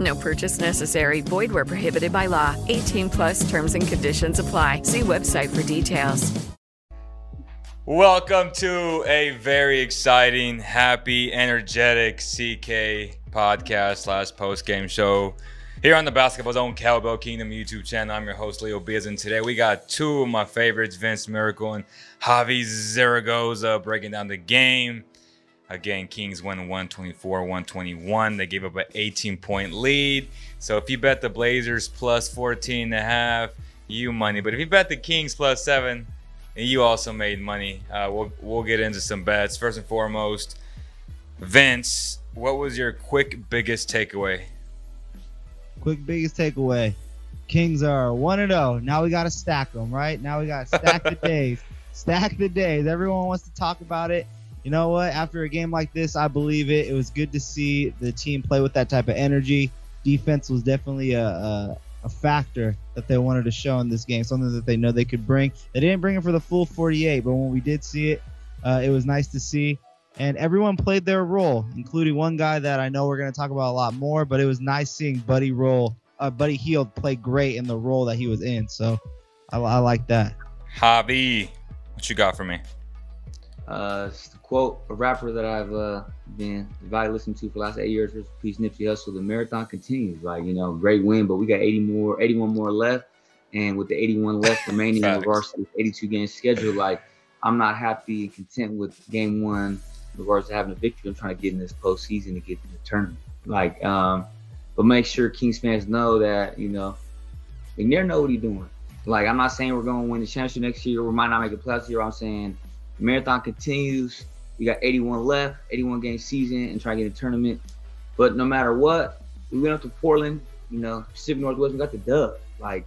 No purchase necessary. Void where prohibited by law. 18 plus terms and conditions apply. See website for details. Welcome to a very exciting, happy, energetic CK podcast slash post game show here on the Basketball Zone Cowbell Kingdom YouTube channel. I'm your host Leo Biz, and today we got two of my favorites, Vince Miracle and Javi Zaragoza, breaking down the game. Again, Kings won 124 121. They gave up an 18 point lead. So if you bet the Blazers plus 14 and a half, you money. But if you bet the Kings plus seven, you also made money. Uh, we'll, we'll get into some bets. First and foremost, Vince, what was your quick biggest takeaway? Quick biggest takeaway. Kings are 1 and 0. Now we got to stack them, right? Now we got to stack the days. Stack the days. Everyone wants to talk about it you know what? After a game like this, I believe it. It was good to see the team play with that type of energy. Defense was definitely a, a, a factor that they wanted to show in this game, something that they know they could bring. They didn't bring it for the full 48, but when we did see it, uh, it was nice to see. And everyone played their role, including one guy that I know we're going to talk about a lot more. But it was nice seeing Buddy roll, uh, Buddy Hield play great in the role that he was in. So I, I like that. Javi, what you got for me? Uh, quote a rapper that I've uh, been invited to listen to for the last eight years. Peace Nipsey Hussle. The marathon continues. Like you know, great win, but we got 80 more, 81 more left, and with the 81 left remaining in regards to 82 game schedule, like I'm not happy and content with game one in regards to having a victory. I'm trying to get in this postseason to get in the tournament. Like, um, but make sure Kings fans know that you know McNair know what he's doing. Like, I'm not saying we're going to win the championship next year. We might not make it playoffs year. I'm saying marathon continues. We got 81 left, 81 game season, and try to get a tournament. But no matter what, we went up to Portland, you know, Pacific Northwest, we got the dub. Like,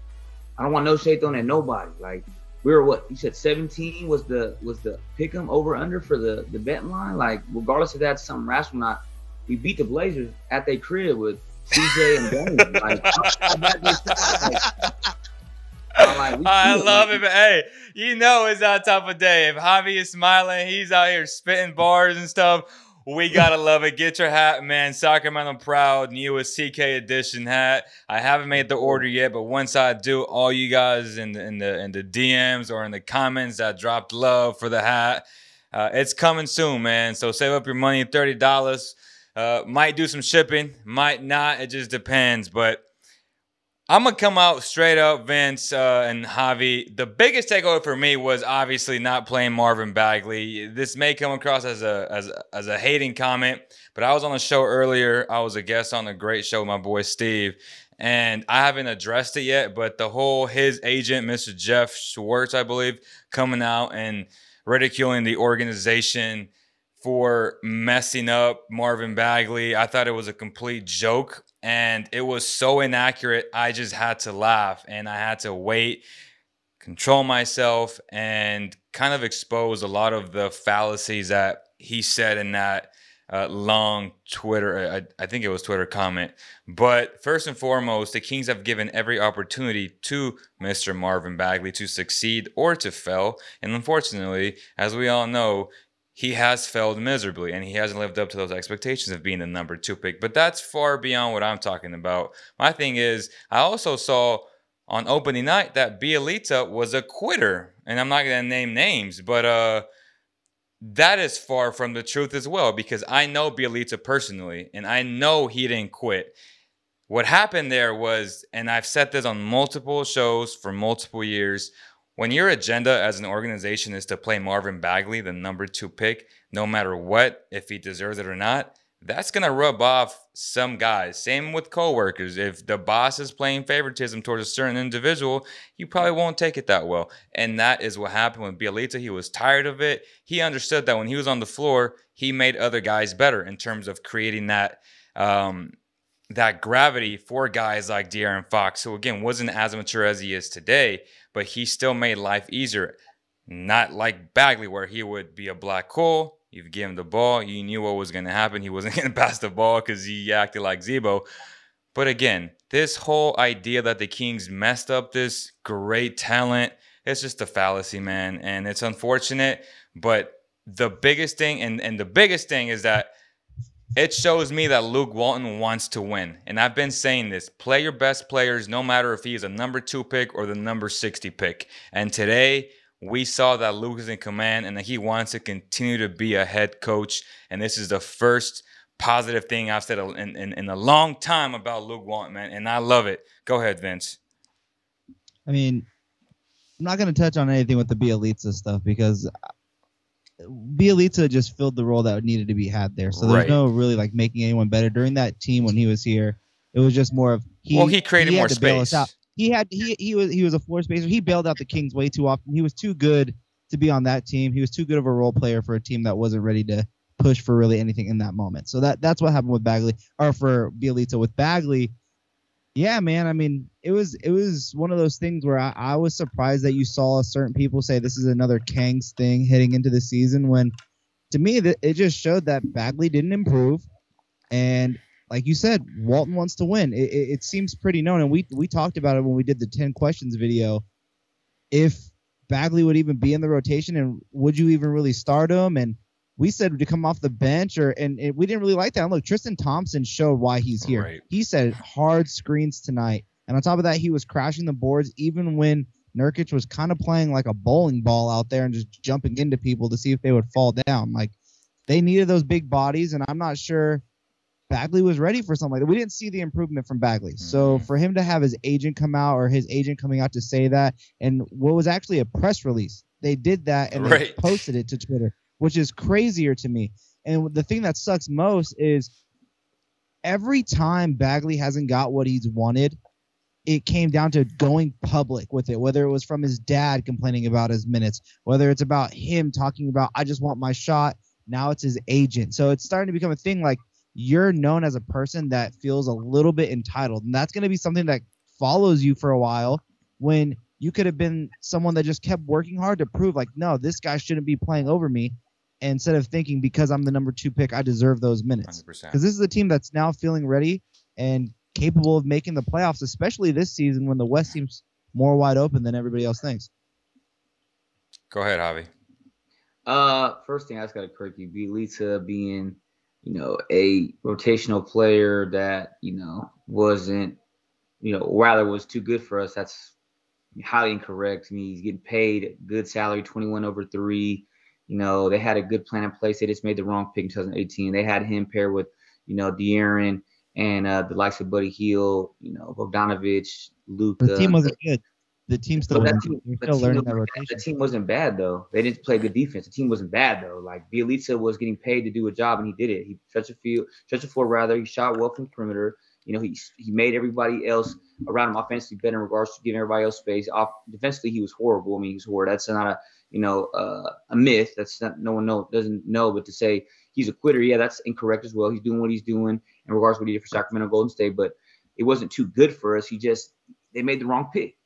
I don't want no shade thrown at nobody. Like, we were what you said 17 was the was the pick 'em over under for the the bet line. Like, regardless if that's something rational or not, we beat the Blazers at their crib with CJ and Dame. like, like, I love it. Hey, you know it's that type of day. If Javi is smiling, he's out here spitting bars and stuff. We gotta love it. Get your hat, man. Sacramento proud newest CK edition hat. I haven't made the order yet, but once I do, all you guys in the in the in the DMs or in the comments that dropped love for the hat, uh, it's coming soon, man. So save up your money, thirty dollars. Uh, might do some shipping, might not. It just depends, but I'm gonna come out straight up, Vince uh, and Javi. The biggest takeaway for me was obviously not playing Marvin Bagley. This may come across as a as as a hating comment, but I was on the show earlier. I was a guest on a great show with my boy Steve, and I haven't addressed it yet. But the whole his agent, Mr. Jeff Schwartz, I believe, coming out and ridiculing the organization for messing up Marvin Bagley. I thought it was a complete joke and it was so inaccurate. I just had to laugh and I had to wait, control myself, and kind of expose a lot of the fallacies that he said in that uh, long Twitter, I, I, think it was Twitter comment. But first and foremost, the Kings have given every opportunity to Mr. Marvin Bagley to succeed or to fail. And unfortunately, as we all know, he has failed miserably and he hasn't lived up to those expectations of being the number two pick. But that's far beyond what I'm talking about. My thing is, I also saw on opening night that Bjelica was a quitter. And I'm not going to name names, but uh, that is far from the truth as well because I know Bjelica personally and I know he didn't quit. What happened there was, and I've said this on multiple shows for multiple years, when your agenda as an organization is to play Marvin Bagley, the number two pick, no matter what, if he deserves it or not, that's gonna rub off some guys. Same with coworkers. If the boss is playing favoritism towards a certain individual, you probably won't take it that well. And that is what happened with Bjelica. He was tired of it. He understood that when he was on the floor, he made other guys better in terms of creating that um, that gravity for guys like De'Aaron Fox, who again wasn't as mature as he is today, but he still made life easier. Not like Bagley, where he would be a black hole You've given him the ball. You knew what was going to happen. He wasn't going to pass the ball because he acted like Z-Bo. But again, this whole idea that the Kings messed up this great talent, it's just a fallacy, man. And it's unfortunate. But the biggest thing, and, and the biggest thing is that it shows me that Luke Walton wants to win. And I've been saying this play your best players, no matter if he is a number two pick or the number 60 pick. And today, we saw that Luke is in command and that he wants to continue to be a head coach. And this is the first positive thing I've said in, in, in a long time about Luke Walton, man. And I love it. Go ahead, Vince. I mean, I'm not going to touch on anything with the Bjelica stuff because Bjelica just filled the role that needed to be had there. So there's right. no really like making anyone better during that team when he was here. It was just more of he. Well, he created he more space he had he he was he was a floor spacer. He bailed out the Kings way too often. He was too good to be on that team. He was too good of a role player for a team that wasn't ready to push for really anything in that moment. So that that's what happened with Bagley or for Bjelica with Bagley. Yeah, man. I mean, it was it was one of those things where I, I was surprised that you saw certain people say this is another Kangs thing heading into the season when to me it just showed that Bagley didn't improve and like you said, Walton wants to win. It, it, it, seems pretty known, and we we talked about it when we did the ten questions video. If Bagley would even be in the rotation, and would you even really start him? And we said to come off the bench, or and it, we didn't really like that. And look, Tristan Thompson showed why he's here. Right. He said hard screens tonight, and on top of that, he was crashing the boards even when Nurkic was kind of playing like a bowling ball out there and just jumping into people to see if they would fall down. Like they needed those big bodies, and I'm not sure Bagley was ready for something like that. We didn't see the improvement from Bagley. Mm-hmm. So for him to have his agent come out or his agent coming out to say that, and what was actually a press release, they did that and right. they posted it to Twitter, which is crazier to me. And the thing that sucks most is every time Bagley hasn't got what he's wanted, it came down to going public with it, whether it was from his dad complaining about his minutes, whether it's about him talking about, I just want my shot. Now it's his agent. So it's starting to become a thing like you're known as a person that feels a little bit entitled. And that's going to be something that follows you for a while when you could have been someone that just kept working hard to prove, like, no, this guy shouldn't be playing over me. Instead of thinking because I'm the number two pick, I deserve those minutes. Because this is a team that's now feeling ready and capable of making the playoffs, especially this season when the West seems more wide open than everybody else thinks. Go ahead, Javi. Uh, first thing I just got to correct you. Bjelica being you know, a rotational player that, you know, wasn't, you know, rather was too good for us. That's highly incorrect. I mean, he's getting paid good salary, 21 over three. You know, they had a good plan in place. They just made the wrong pick in 2018. They had him paired with, you know, De'Aaron and uh, the likes of Buddy Hield, you know, Bogdanovich, Luke. The team wasn't good the team still, learning, team, still learning that rotation. The team wasn't bad though. They didn't play good defense. The team wasn't bad though. Like Bjelica was getting paid to do a job and he did it. He stretched a field, stretched a floor rather. He shot well from the perimeter. You know, he he made everybody else around him offensively better in regards to giving everybody else space. Off defensively, he was horrible. I mean, he was horrible. That's not a you know uh, a myth. That's not no one know doesn't know. But to say he's a quitter, yeah, that's incorrect as well. He's doing what he's doing in regards to what he did for Sacramento Golden State, but it wasn't too good for us. He just they made the wrong pick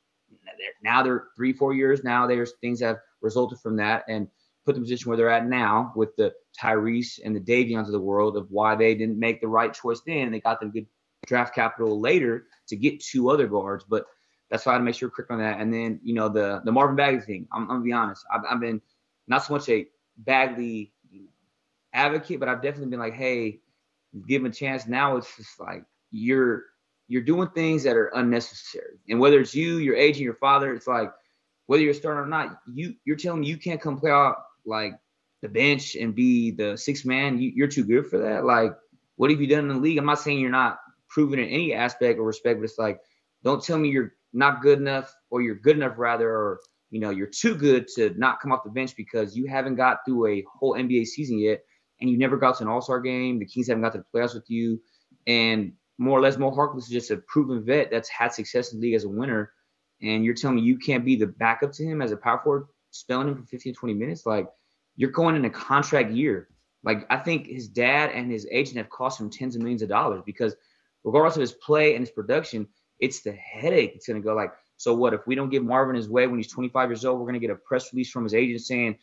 now they're three, four years now. There's things that have resulted from that and put the position where they're at now with the Tyrese and the Davions of the world of why they didn't make the right choice then. They got them good draft capital later to get two other guards, but that's why I to make sure to click on that. And then you know the the Marvin Bagley thing. I'm, I'm gonna be honest. I've, I've been not so much a Bagley advocate, but I've definitely been like, hey, give him a chance. Now it's just like you're you're doing things that are unnecessary. And whether it's you, your agent, your father, it's like whether you're starting or not, you you're telling me you can't come play out like the bench and be the sixth man. You, you're too good for that. Like, what have you done in the league? I'm not saying you're not proven in any aspect or respect, but it's like, don't tell me you're not good enough or you're good enough rather, or you know, you're too good to not come off the bench because you haven't got through a whole NBA season yet, and you never got to an All Star game. The Kings haven't got to the playoffs with you, and more or less, Mo Harkless is just a proven vet that's had success in the league as a winner. And you're telling me you can't be the backup to him as a power forward, spelling him for 15, 20 minutes? Like, you're going in a contract year. Like, I think his dad and his agent have cost him tens of millions of dollars because, regardless of his play and his production, it's the headache. It's going to go like, so what if we don't give Marvin his way when he's 25 years old? We're going to get a press release from his agent saying,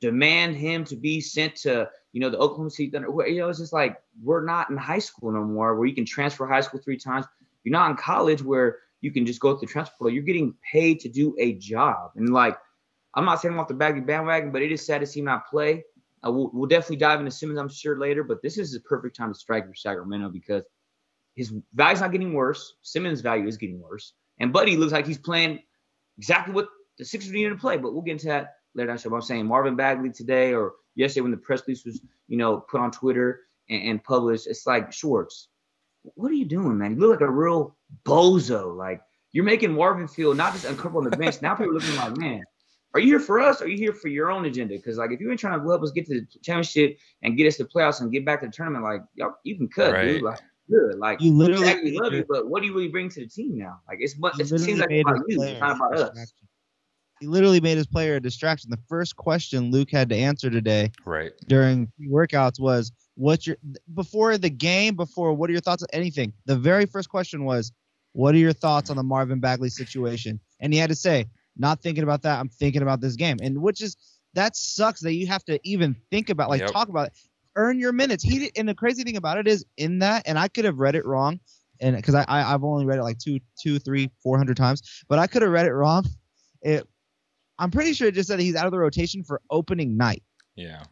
demand him to be sent to, you know, the Oklahoma City Thunder. You know, it's just like we're not in high school no more where you can transfer high school three times. You're not in college where you can just go through transfer portal. You're getting paid to do a job. And like, I'm not saying I'm off the the bandwagon, but it is sad to see him not play. Uh, we'll, we'll, definitely dive into Simmons, I'm sure, later. But this is the perfect time to strike for Sacramento because his value's not getting worse. Simmons' value is getting worse. And Buddy looks like he's playing exactly what the Sixers needed to play. But we'll get into that later on. So I'm saying Marvin Bagley today or yesterday when the press release was, you know, put on Twitter and, and published, it's like Schwartz, what are you doing, man? You look like a real bozo. Like you're making Marvin feel not just uncomfortable on the bench. now people are looking like, man, are you here for us? Or are you here for your own agenda? Because like if you ain't trying to help us get to the championship and get us to the playoffs and get back to the tournament, like y'all, you can cut, right. dude. Like good. Like you literally exactly love you, but what do you really bring to the team now? Like it's much. It seems like about you, it's not about us. He literally made his player a distraction. The first question Luke had to answer today, right during workouts, was what's your before the game, before what are your thoughts on anything? The very first question was, what are your thoughts on the Marvin Bagley situation? And he had to say, not thinking about that. I'm thinking about this game, and which is that sucks that you have to even think about, like yep. talk about it earn your minutes. He and the crazy thing about it is in that, and I could have read it wrong, and because I, I have only read it like two, two, three, four hundred times, but I could have read it wrong. It, I'm pretty sure it just said he's out of the rotation for opening night. Yeah.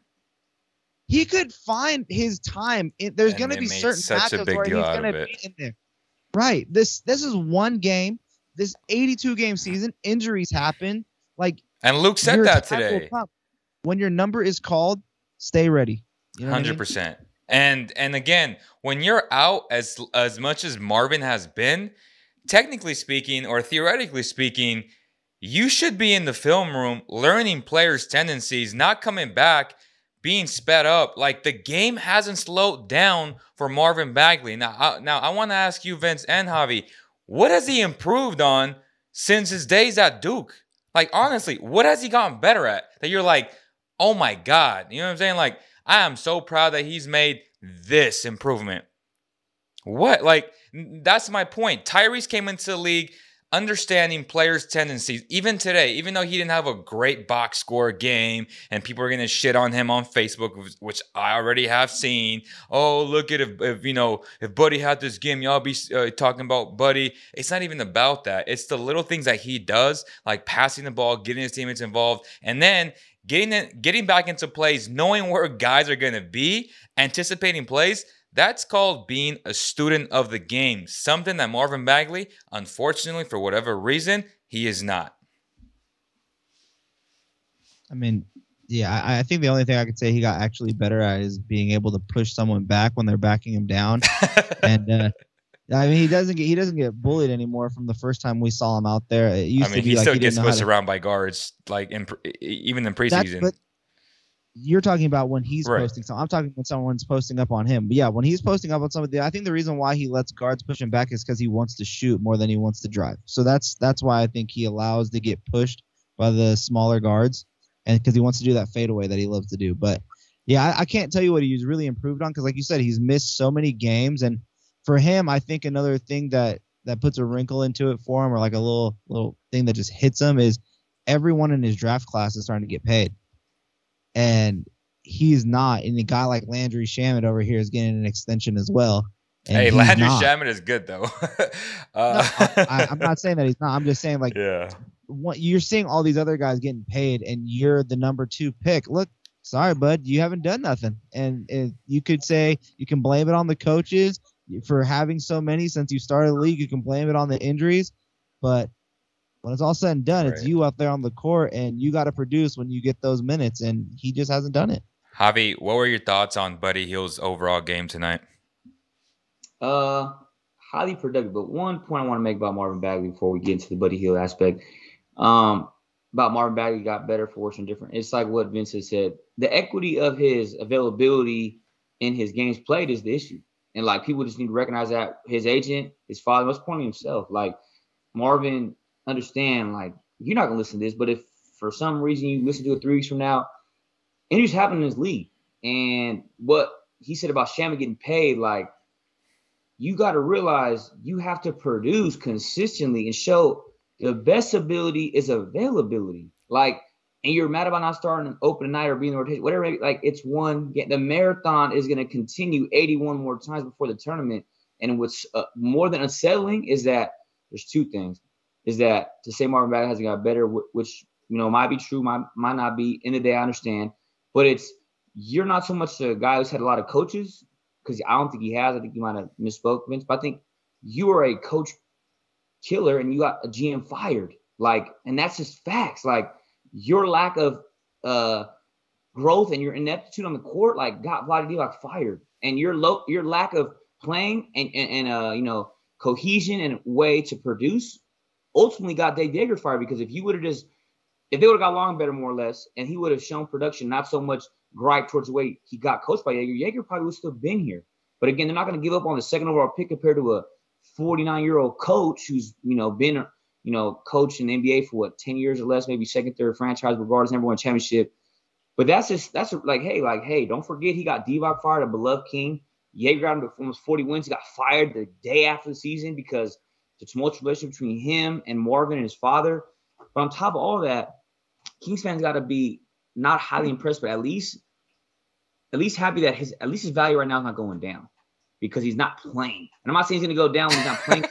He could find his time. There's going to be certain matchups where he's going to be in there. Right. This this is one game. This 82 game season, injuries happen. Like and Luke said that today. When your number is called, stay ready. Hundred percent. Mean? And and again, when you're out as as much as Marvin has been, technically speaking or theoretically speaking, you should be in the film room learning players' tendencies, not coming back being sped up. Like the game hasn't slowed down for Marvin Bagley. Now, I, now I want to ask you, Vince and Javi, what has he improved on since his days at Duke? Like honestly, what has he gotten better at? That you're like, oh my god, you know what I'm saying? Like I am so proud that he's made this improvement. What? Like, that's my point. Tyrese came into the league understanding players' tendencies. Even today, even though he didn't have a great box score game and people are going to shit on him on Facebook, which I already have seen. Oh, look at if, if you know, if Buddy had this game, y'all be uh, talking about Buddy. It's not even about that. It's the little things that he does, like passing the ball, getting his teammates involved. And then getting in, getting back into plays, knowing where guys are going to be, anticipating plays. That's called being a student of the game. Something that Marvin Bagley, unfortunately, for whatever reason, he is not. I mean, yeah, I, I think the only thing I could say he got actually better at is being able to push someone back when they're backing him down, and uh, I mean, he doesn't get he doesn't get bullied anymore from the first time we saw him out there. It used I mean, to be he like still he gets pushed to... around by guards, like in even in preseason. but you're talking about when he's right. posting something. I'm talking when someone's posting up on him. But yeah, when he's posting up on somebody, I think the reason why he lets guards push him back is because he wants to shoot more than he wants to drive. So that's that's why I think he allows to get pushed by the smaller guards, and because he wants to do that fadeaway that he loves to do. But yeah, I, I can't tell you what he's really improved on because, like you said, he's missed so many games and for him, I think another thing that that puts a wrinkle into it for him, or like a little little thing that just hits him, is everyone in his draft class is starting to get paid, and he's not. And a guy like Landry Shamet over here is getting an extension as well. hey, Landry not. Shamet is good though. uh. no, I, am not saying that he's not. I'm just saying like, yeah, what, you're seeing all these other guys getting paid, and you're the number two pick. Look, sorry, bud, you haven't done nothing. And, and you could say you can blame it on the coaches for having so many since you started the league. You can blame it on the injuries, but when it's all said and done, right. it's you out there on the court, and you got to produce when you get those minutes, and he just hasn't done it. Javi, what were your thoughts on Buddy Hield's overall game tonight? Uh, highly productive. But one point I want to make about Marvin Bagley before we get into the Buddy Hill aspect, um, about Marvin Bagley got better for worse and different. It's like what Vince has said. The equity of his availability in his games played is the issue. And like people just need to recognize that his agent, his father, most importantly himself, like Marvin, understand like you're not gonna listen to this, but if for some reason you listen to it three weeks from now, injuries happen in this league. And what he said about Shamet getting paid, like you got to realize you have to produce consistently and show the best ability is availability. Like, and you're mad about not starting an open night or being in rotation, whatever. Like, it's one. The marathon is going to continue 81 more times before the tournament. And what's uh, more than unsettling is that there's two things: is that to say Marvin Bagley hasn't got better, which you know might be true, might might not be. In the day, I understand, but it's you're not so much a guy who's had a lot of coaches because I don't think he has. I think you might have misspoke, Vince. But I think you are a coach killer and you got a GM fired. Like, and that's just facts. Like your lack of uh growth and your ineptitude on the court, like got like fired. And your low your lack of playing and, and, and uh, you know, cohesion and way to produce ultimately got Dave Joerger fired because if you would have just if they would have got along better, more or less, and he would have shown production, not so much gripe towards the way he got coached by Joerger, Joerger probably would still been here. But again, they're not going to give up on the second overall pick compared to a 49 year old coach who's you know been you know coached in NBA for what 10 years or less, maybe second, third franchise, regardless, number one championship. But that's just that's like hey, like hey, don't forget he got Divac fired, a beloved king. Joerger got him to almost 40 wins. He got fired the day after the season because the tumultuous relationship between him and Marvin and his father. But on top of all that, Kings fans got to be not highly impressed, but at least at least happy that his at least his value right now is not going down because he's not playing. And I'm not saying he's gonna go down when he's not playing.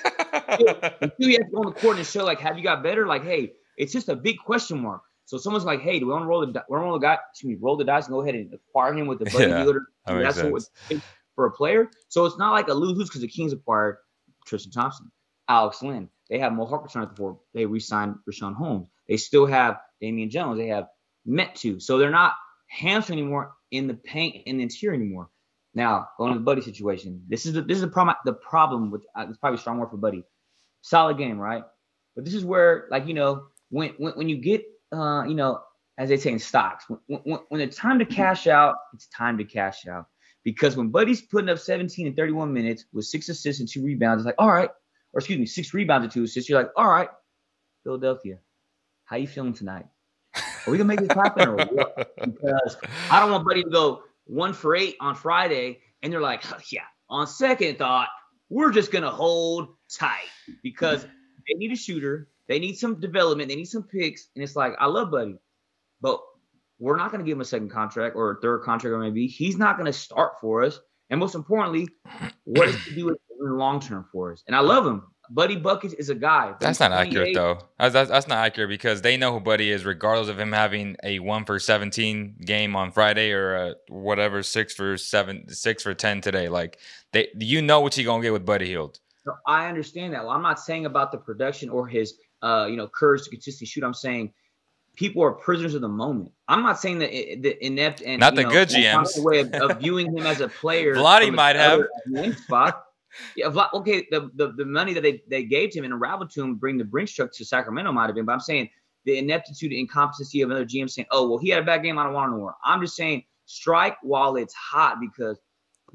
Until he has to go on the court and show like, have you got better? Like, hey, it's just a big question mark. So someone's like, hey, do we want to roll the we want to roll the guy? Excuse me, roll the dice and go ahead and acquire him with the buddy Yeah, dealer. that That's what sense. it's for a player. So it's not like a lose lose because the Kings acquired Tristan Thompson, Alex Len. They have Mo Harkless at the four. They re-signed Richaun Holmes. They still have Damian Jones. They have Metu. So they're not hamstring anymore in the paint in the interior anymore. Now going to the Buddy situation. This is the, this is the problem. The problem with uh, it's probably strong word for Buddy. Solid game, right? But this is where like you know when when, when you get uh you know as they say in stocks when, when when it's time to cash out, it's time to cash out. Because when Buddy's putting up 17 and 31 minutes with six assists and two rebounds, it's like, all right, or excuse me, six rebounds and two assists. You're like, all right, Philadelphia, how you feeling tonight? Are we gonna make this happen or what? Because I don't want Buddy to go one for eight on Friday, and they're like, yeah. On second thought, we're just gonna hold tight because they need a shooter, they need some development, they need some picks, and it's like, I love Buddy, but we're not gonna give him a second contract or a third contract or maybe he's not gonna start for us. And most importantly, what does he do in the long term for us? And I love him. Buddy Buckets is a guy. That's not accurate though. That's, that's that's not accurate because they know who Buddy is, regardless of him having a one for seventeen game on Friday or whatever six for seven, six for ten today. Like they, you know what you're gonna get with Buddy Hield. So I understand that. Well, I'm not saying about the production or his, uh, you know, courage to consistently shoot. I'm saying people are prisoners of the moment. I'm not saying that it, the inept and Not the know, good GMs. way of, of viewing him as a player. From might have. spot. Yeah, Vla- okay. The, the the money that they, they gave to him and unraveled to him, bring the Brinks truck to Sacramento might have been. But I'm saying the ineptitude and incompetency of another GM saying, "Oh, well, he had a bad game. I don't want him no more." I'm just saying strike while it's hot because,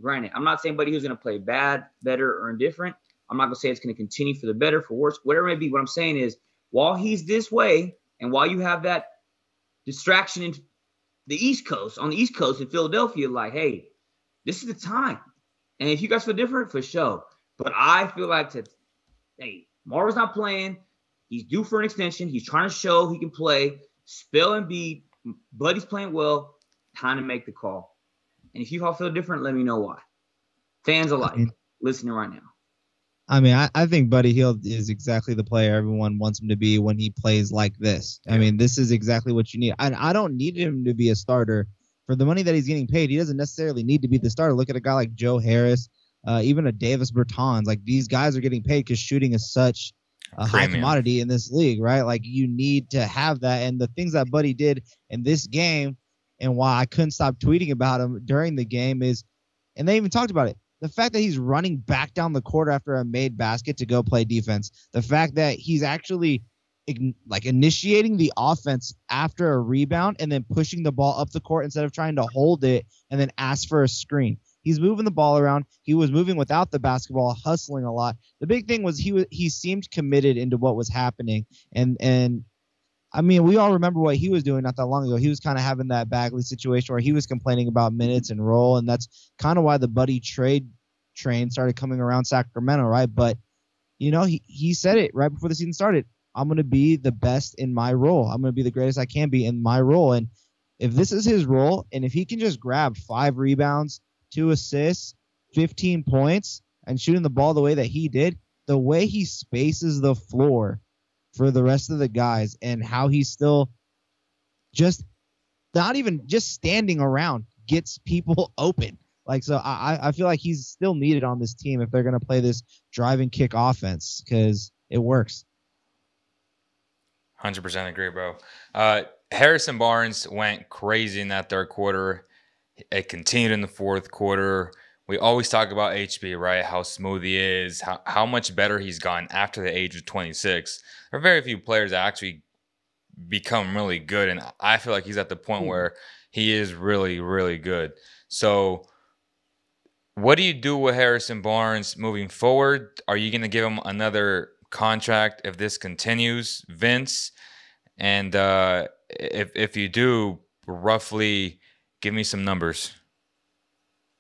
granted, I'm not saying Buddy who's going to play bad, better, or indifferent. I'm not going to say it's going to continue for the better, for worse, whatever it may be. What I'm saying is, while he's this way, and while you have that distraction in the East Coast, on the East Coast in Philadelphia, like, hey, this is the time. And if you guys feel different, for sure. But I feel like that, hey, Marvin's not playing. He's due for an extension. He's trying to show he can play. Spell and beat. Buddy's playing well. Time to make the call. And if you all feel different, let me know why. Fans alike, listening right now. I mean, I, I think Buddy Hield is exactly the player everyone wants him to be when he plays like this. I mean, this is exactly what you need. And I don't need him to be a starter for the money that he's getting paid. He doesn't necessarily need to be the starter. Look at a guy like Joe Harris, uh, even a Davis Bertans. Like these guys are getting paid because shooting is such a high Premium. commodity in this league, right? Like you need to have that. And the things that Buddy did in this game, and why I couldn't stop tweeting about him during the game is, and they even talked about it. The fact that he's running back down the court after a made basket to go play defense. The fact that he's actually like initiating the offense after a rebound and then pushing the ball up the court instead of trying to hold it and then ask for a screen. He's moving the ball around. He was moving without the basketball, hustling a lot. The big thing was he was he seemed committed into what was happening, and and I mean we all remember what he was doing not that long ago. He was kind of having that Bagley situation where he was complaining about minutes and role, and that's kind of why the buddy trade train started coming around Sacramento, right? But you know he he said it right before the season started. I'm going to be the best in my role. I'm going to be the greatest I can be in my role. And if this is his role, and if he can just grab five rebounds, two assists, 15 points, and shooting the ball the way that he did, the way he spaces the floor for the rest of the guys and how he's still just not even just standing around gets people open. Like so, I I feel like he's still needed on this team if they're gonna play this driving kick offense because it works. Hundred percent agree, bro. Uh, Harrison Barnes went crazy in that third quarter. It continued in the fourth quarter. We always talk about HB, right? How smooth he is, how, how much better he's gotten after the age of 26. There are very few players that actually become really good. And I feel like he's at the point mm. where he is really, really good. So, what do you do with Harrison Barnes moving forward? Are you going to give him another contract if this continues, Vince? And uh, if if you do, roughly give me some numbers.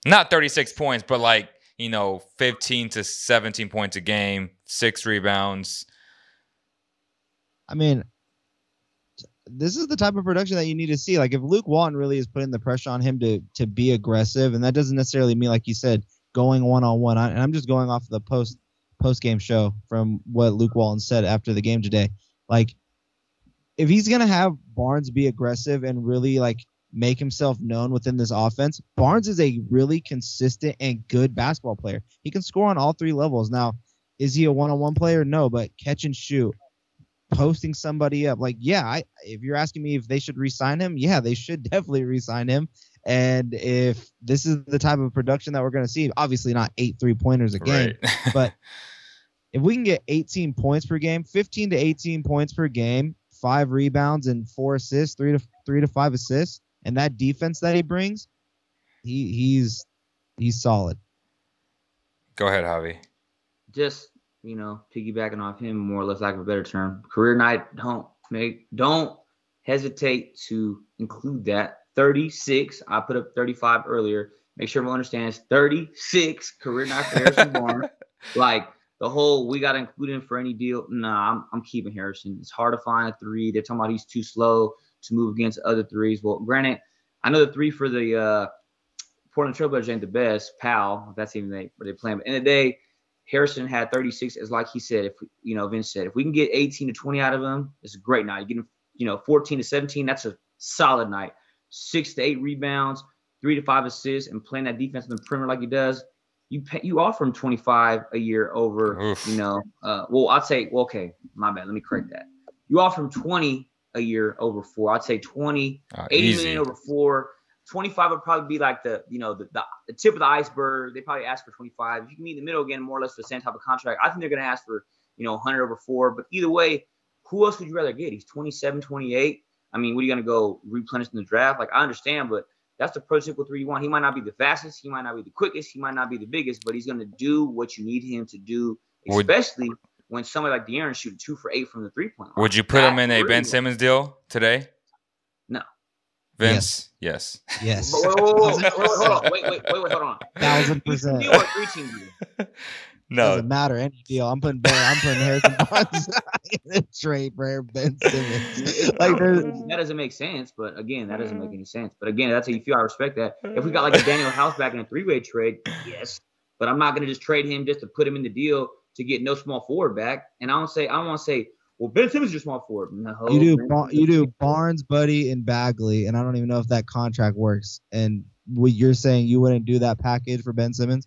Not 36 points, but like, you know, 15 to 17 points a game, six rebounds. I mean, this is the type of production that you need to see. Like if Luke Walton really is putting the pressure on him to to be aggressive, and that doesn't necessarily mean, like you said, going one on one. And I'm just going off the post post game show from what Luke Walton said after the game today. Like if he's gonna have Barnes be aggressive and really like make himself known within this offense, Barnes is a really consistent and good basketball player. He can score on all three levels. Now, is he a one-on-one player? No, but catch and shoot, posting somebody up, like yeah, I, if you're asking me if they should re-sign him, yeah, they should definitely re-sign him. And if this is the type of production that we're going to see, obviously not eight three pointers a game, right. but if we can get 18 points per game, 15 to 18 points per game, five rebounds and four assists, three to three to five assists, and that defense that he brings, he he's he's solid. Go ahead, Javi. Just you know, piggybacking off him, more or less, lack of a better term, career night. Don't make don't hesitate to include that 36. I put up 35 earlier. Make sure everyone understands 36 career night for Harrison Barnes. Like the whole we got to include him for any deal. Nah, I'm, I'm keeping Harrison. It's hard to find a three. They're talking about he's too slow to move against other threes. Well, granted, I know the three for the uh, Portland Trailblazers ain't the best. Pal, that's even they where they play. But in the day, Harrison had 36. As like he said, if you know Vince said, if we can get 18 to 20 out of him, it's a great night. You get him, you know, 14 to 17. That's a solid night six to eight rebounds, three to five assists, and playing that defense in the perimeter like he does, you pay, you offer him 25 a year over, Oof. you know, uh, well, I'd say, well, okay, my bad. Let me correct that. You offer him 20 a year over four. I'd say 20, uh, 80 easy. million over four. 25 would probably be like the, you know, the, the, the, tip of the iceberg. They probably ask for 25. If you can meet in the middle again, more or less the same type of contract. I think they're going to ask for, you know, 100 over four. But either way, who else would you rather get? He's 27, 28. I mean, what are you going to go replenish in the draft? Like, I understand, but that's the prototypical three you want. He might not be the fastest, he might not be the quickest, he might not be the biggest, but he's going to do what you need him to do, especially would, when somebody like De'Aaron shooting two for eight from the three point line. Would you put him in a Ben Simmons deal today? No. Vince, yes. Yes. yes. Wait, wait, wait, wait, hold on. Wait, wait, wait, wait, hold on. Thousand percent. Deal or three team deal? No, doesn't matter any deal. I'm putting Ben, I'm putting Harrison Barnes in a trade for Ben Simmons. like that doesn't make sense. But again, that doesn't make mm. any sense. But again, that's how you feel. I respect that. If we got like a Danuel House back in a three way trade, yes. But I'm not gonna just trade him just to put him in the deal to get no small forward back. And I don't say I don't want to say, well, Ben Simmons is your small forward. No, you do. Bar- you do Barnes, Buddy, and Bagley, and I don't even know if that contract works. And what you're saying, you wouldn't do that package for Ben Simmons?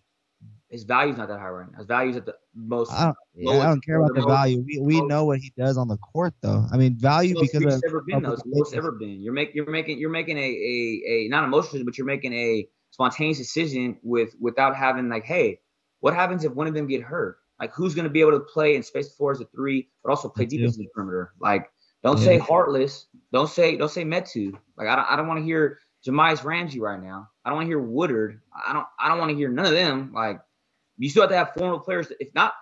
His value's not that high right now. His value's at the most. I don't, yeah, I don't care about the, value. We, we know what he does on the court, though. I mean, value because of ever been though. Most ever been. You're making you're making you're making a a, a not emotional, but you're making a spontaneous decision with without having like, hey, what happens if one of them get hurt? like who's going to be able to play in space floor as a three, but also play defense in the perimeter. Like, don't Yeah. say Harkless. Don't say don't say Metu. Like, I don't I don't want to hear Jahmi'us Ramsey right now. I don't want to hear Woodard. I don't I don't want to hear none of them. Like, you still have to have former players. That, if not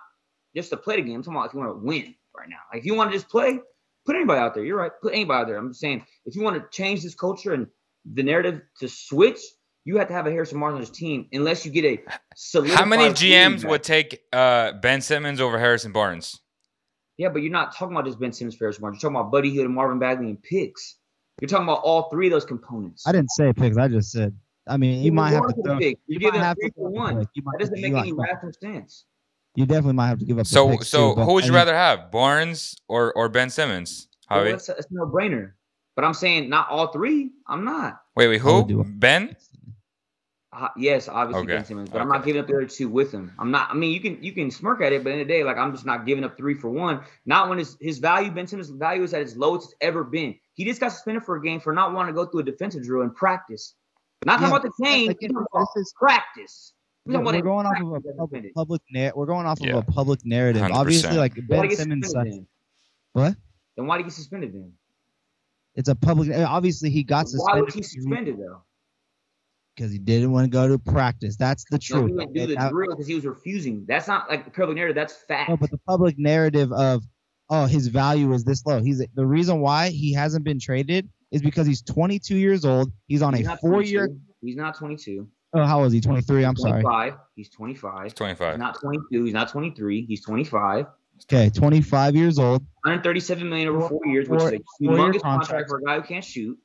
just to play the game, I'm talking about if you want to win right now. Like, if you want to just play, put anybody out there. You're right. Put anybody out there. I'm just saying, if you want to change this culture and the narrative to switch, you have to have a Harrison Barnes on his team, unless you get a solidified How many GMs would take uh, Ben Simmons over Harrison Barnes? Yeah, but you're not talking about just Ben Simmons for Harrison Barnes. You're talking about Buddy Hield and Marvin Bagley and picks. You're talking about all three of those components. I didn't say picks. I just said. I mean, you You're might have to for throw. pick. You're you giving might up have three to for one. You might That doesn't make any like- rational sense. You definitely might have to give up. So picks so too, who would I you mean, rather have, Barnes or or Ben Simmons? Well, Javi? that's, that's a no-brainer. But I'm saying not all three. I'm not. Wait, wait, who? Ben? Uh, yes, obviously Okay, Ben Simmons, but I'm not giving up the other two with him. I'm not. I mean, you can you can smirk at it, but in the, day, like I'm just not giving up three for one. Not when his his value, Ben Simmons' value is at its lowest it's ever been. He just got suspended for a game for not wanting to go through a defensive drill in practice. Not Yeah, talking about the game, like, we're talking about this is- practice. We're Yeah, we're going off of a public, suspended. public na- We're going off Yeah. of a public narrative. 100%. Obviously, like Ben did he get Simmons. suspended sucks. then? What? Then why did he get suspended then? It's a public. Eh, obviously, he got suspended. Why was he suspended though? because he didn't want to go to practice. That's the No, truth. he wouldn't do the drill because he was refusing. That's not like the public narrative. That's fact. No, but the public narrative of oh his value is this low. He's the reason why he hasn't been traded is because he's 22 years old. He's on He's a not four-year. He's not 22. Oh, how old is he? 23. I'm sorry. 25. He's 25. He's He's 25. not 22. He's not 23. He's 25. Okay, 25 years old. 137 million over four years, which is a Four- four-year humongous contract contract. for a guy who can't shoot.